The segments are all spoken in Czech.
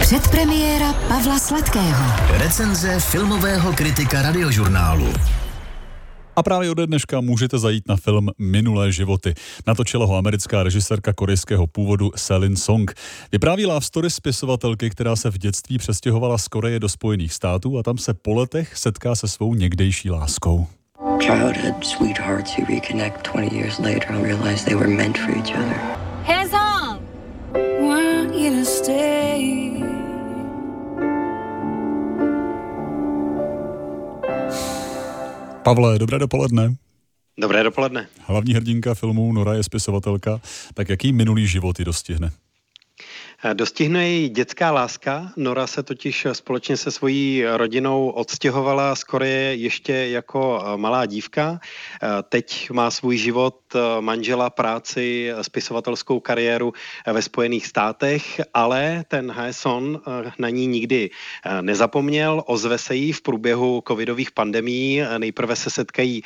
Předpremiéra Pavla Sladkého. Recenze filmového kritika radiožurnálu. A právě ode dneška můžete zajít na film Minulé životy. Natočila ho americká režisérka korejského původu Selin Song. Vypráví love story spisovatelky, která se v dětství přestěhovala z Koreje do Spojených států a tam se po letech setká se svou někdejší láskou. Childhood sweethearts who reconnect 20 years later and realize they were meant for each other. Hands on! Pavle, dobré dopoledne. Dobré dopoledne. Hlavní hrdinka filmu Nora je spisovatelka, tak jaký minulý život ji dostihne? Dostihne její dětská láska. Nora se totiž společně se svojí rodinou odstěhovala z Koreje ještě jako eh, malá dívka. Eh, teď má svůj život eh, manžela, práci, spisovatelskou kariéru ve Spojených státech, ale ten Haeson na ní nikdy nezapomněl. Ozve se jí v průběhu covidových pandemí. Nejprve se setkají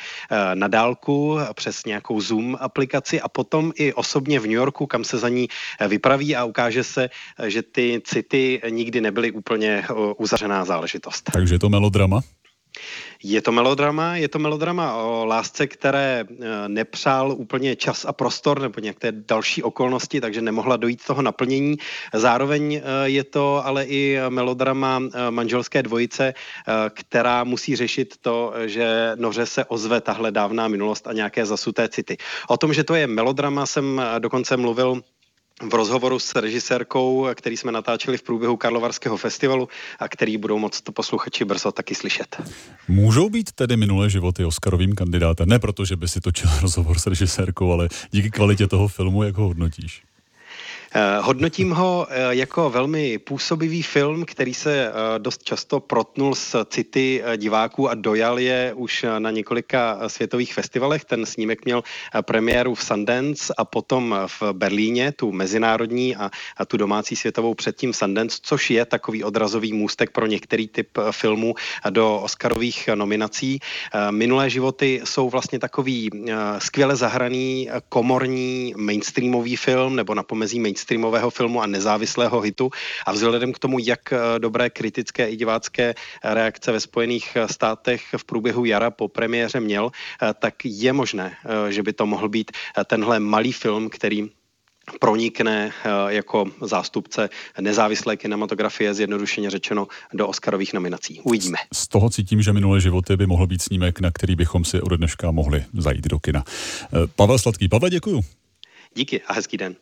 na dálku přes nějakou Zoom aplikaci a potom i osobně v New Yorku, kam se za ní vypraví a ukáže se, že ty city nikdy nebyly úplně uzavřená záležitost. Takže je to melodrama? Je to melodrama, je to melodrama o lásce, které e, nepřál úplně čas a prostor nebo nějaké další okolnosti, takže nemohla dojít toho naplnění. Zároveň je to ale i melodrama manželské dvojice, která musí řešit to, že noře se ozve tahle dávná minulost a nějaké zasuté city. O tom, že to je melodrama, jsem dokonce mluvil v rozhovoru s režisérkou, který jsme natáčeli v průběhu Karlovarského festivalu a který budou moct to posluchači brzo taky slyšet. Můžou být tedy minulé životy Oscarovým kandidátem? Ne proto, že by si točil rozhovor s režisérkou, ale díky kvalitě toho filmu, jak ho hodnotíš? Eh, hodnotím ho eh, jako velmi působivý film, který se eh, dost často protnul s city diváků a dojal je už na několika světových festivalech. Ten snímek měl premiéru v Sundance a potom v Berlíně, tu mezinárodní a, a tu domácí světovou předtím Sundance, což je takový odrazový můstek pro některý typ filmů do Oscarových nominací. Minulé životy jsou vlastně takový skvěle zahraný komorní mainstreamový film nebo na pomezí mainstreamového filmu a nezávislého hitu a vzhledem k tomu, jak eh, dobré kritické i divácké reakce ve Spojených eh, státech v průběhu jara po premiéře měl, eh, tak je možné, že by to mohl být tenhle malý film, který pronikne jako zástupce nezávislé kinematografie, zjednodušeně řečeno, do Oscarových nominací. Uvidíme. Z toho cítím, že minulé životy by mohl být snímek, na který bychom si ode dneška mohli zajít do kina. Pavel Sladký. Pavel, děkuju. Díky a hezký den.